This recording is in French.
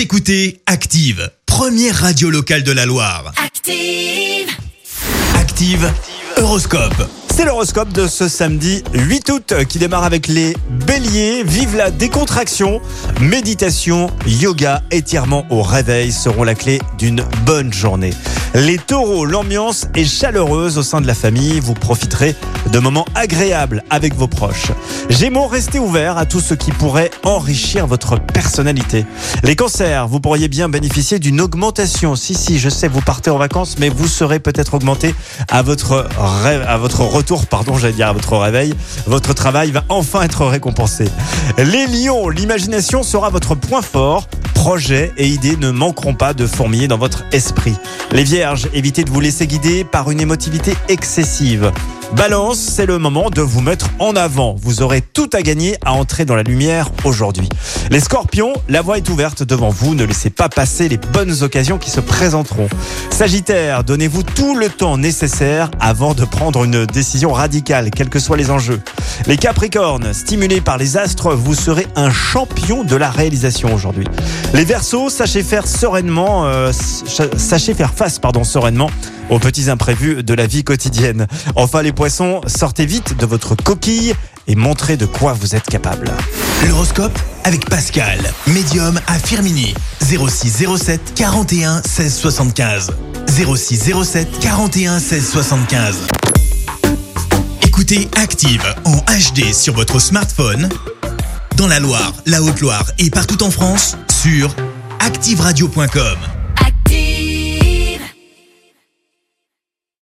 Vous écoutez Active, première radio locale de la Loire. Active. Active, Horoscope. C'est l'horoscope de ce samedi 8 août qui démarre avec les béliers. Vive la décontraction. Méditation, yoga, étirement au réveil seront la clé d'une bonne journée. Les taureaux, l'ambiance est chaleureuse au sein de la famille. Vous profiterez de moments agréables avec vos proches. Gémeaux, restez ouverts à tout ce qui pourrait enrichir votre personnalité. Les cancers, vous pourriez bien bénéficier d'une augmentation. Si, si, je sais, vous partez en vacances, mais vous serez peut-être augmenté à votre rêve, à votre retour, pardon, j'allais dire à votre réveil. Votre travail va enfin être récompensé. Les lions, l'imagination sera votre point fort. Projets et idées ne manqueront pas de fourmiller dans votre esprit. Les vierges, évitez de vous laisser guider par une émotivité excessive. Balance, c'est le moment de vous mettre en avant. Vous aurez tout à gagner à entrer dans la lumière aujourd'hui. Les scorpions, la voie est ouverte devant vous. Ne laissez pas passer les bonnes occasions qui se présenteront. Sagittaire, donnez-vous tout le temps nécessaire avant de prendre une décision radicale, quels que soient les enjeux. Les capricornes, stimulés par les astres, vous serez un champion de la réalisation aujourd'hui. Les versos, sachez faire sereinement, euh, sachez faire face, pardon, sereinement aux petits imprévus de la vie quotidienne. Enfin, les poissons, sortez vite de votre coquille et montrez de quoi vous êtes capable. L'horoscope avec Pascal, médium à Firmini. 06 07 41 16 75. 06 07 41 16 75. Écoutez Active en HD sur votre smartphone, dans la Loire, la Haute-Loire et partout en France, sur ActiveRadio.com.